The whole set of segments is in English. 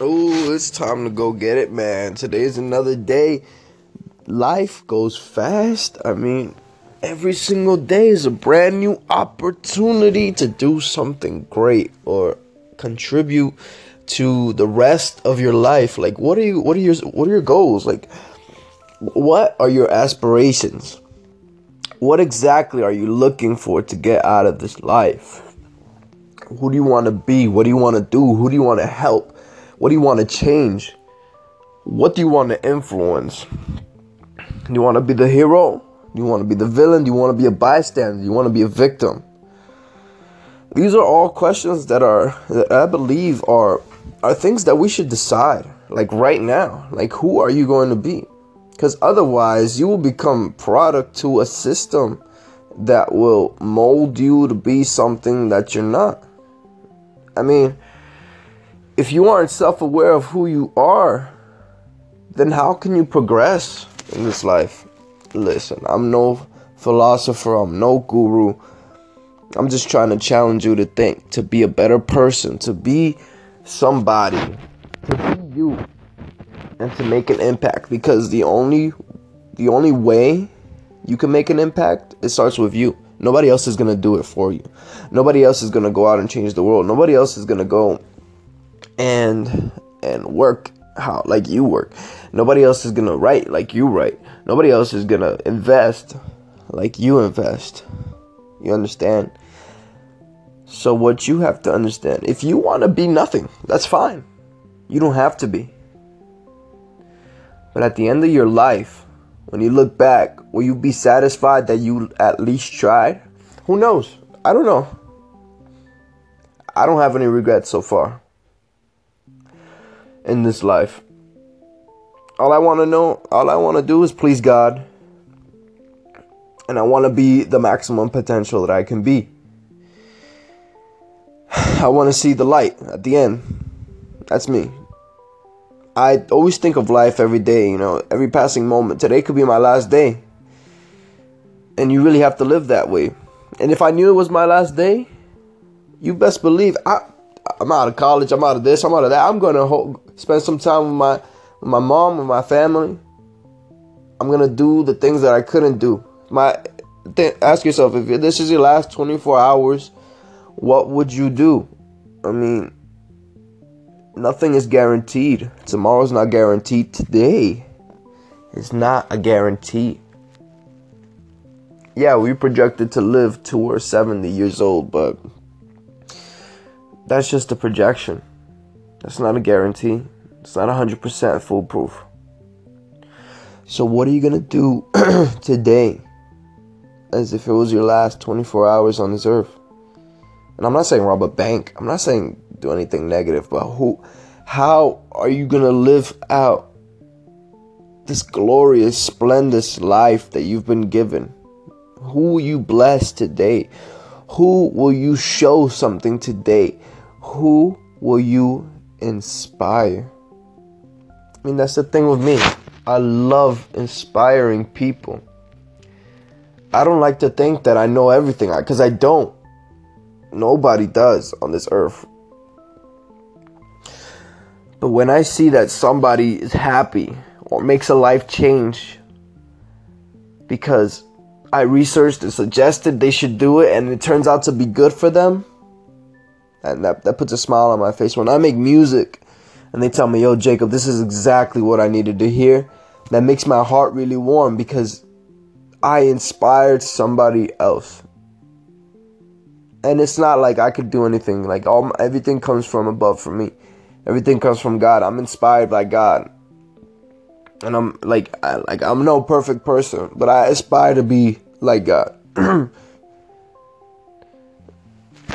Oh, it's time to go get it, man. Today's another day. Life goes fast. I mean, every single day is a brand new opportunity to do something great or contribute to the rest of your life. Like what are you what are your what are your goals? Like what are your aspirations? What exactly are you looking for to get out of this life? Who do you want to be? What do you want to do? Who do you want to help? What do you want to change? What do you want to influence? Do you want to be the hero? Do you want to be the villain? Do you want to be a bystander? Do you want to be a victim? These are all questions that are that I believe are are things that we should decide like right now. Like who are you going to be? Cuz otherwise you will become product to a system that will mold you to be something that you're not. I mean, if you aren't self-aware of who you are, then how can you progress in this life? Listen, I'm no philosopher, I'm no guru. I'm just trying to challenge you to think, to be a better person, to be somebody, to be you, and to make an impact. Because the only, the only way you can make an impact, it starts with you. Nobody else is gonna do it for you. Nobody else is gonna go out and change the world. Nobody else is gonna go and and work how like you work. Nobody else is gonna write like you write. Nobody else is gonna invest like you invest. You understand? So what you have to understand, if you want to be nothing, that's fine. You don't have to be. But at the end of your life, when you look back, will you be satisfied that you at least tried? Who knows? I don't know. I don't have any regrets so far in this life. All I want to know, all I want to do is please God. And I want to be the maximum potential that I can be. I want to see the light at the end. That's me. I always think of life every day, you know, every passing moment. Today could be my last day. And you really have to live that way. And if I knew it was my last day, you best believe I I'm out of college, I'm out of this, I'm out of that. I'm going to spend some time with my with my mom, with my family. I'm to do the things that I couldn't do. My th- ask yourself if this is your last 24 hours, what would you do? I mean, nothing is guaranteed. Tomorrow's not guaranteed. Today is not a guarantee. Yeah, we projected to live to or 70 years old, but that's just a projection. That's not a guarantee. It's not 100% foolproof. So, what are you going to do today as if it was your last 24 hours on this earth? And I'm not saying rob a bank. I'm not saying do anything negative, but who how are you going to live out this glorious, splendid life that you've been given? Who you bless today? Who will you show something today? Who will you inspire? I mean, that's the thing with me. I love inspiring people. I don't like to think that I know everything because I don't. Nobody does on this earth. But when I see that somebody is happy or makes a life change because I researched and suggested they should do it and it turns out to be good for them, and that, that puts a smile on my face. When I make music and they tell me, yo, Jacob, this is exactly what I needed to hear, that makes my heart really warm because I inspired somebody else. And it's not like I could do anything. Like all everything comes from above for me. Everything comes from God. I'm inspired by God. And I'm like I, like I'm no perfect person, but I aspire to be like God. and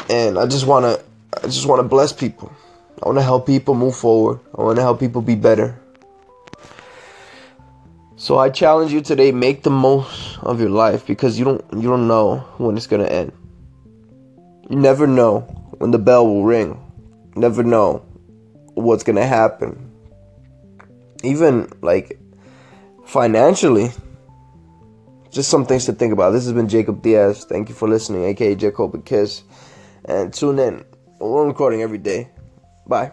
I just want to I just want to bless people. I want to help people move forward. I want to help people be better. So I challenge you today make the most of your life because you don't you don't know when it's going to end. You never know when the bell will ring. You never know what's going to happen. Even like financially just some things to think about. This has been Jacob Diaz. Thank you for listening, aka Jacob Kiss. And tune in. We're recording every day. Bye.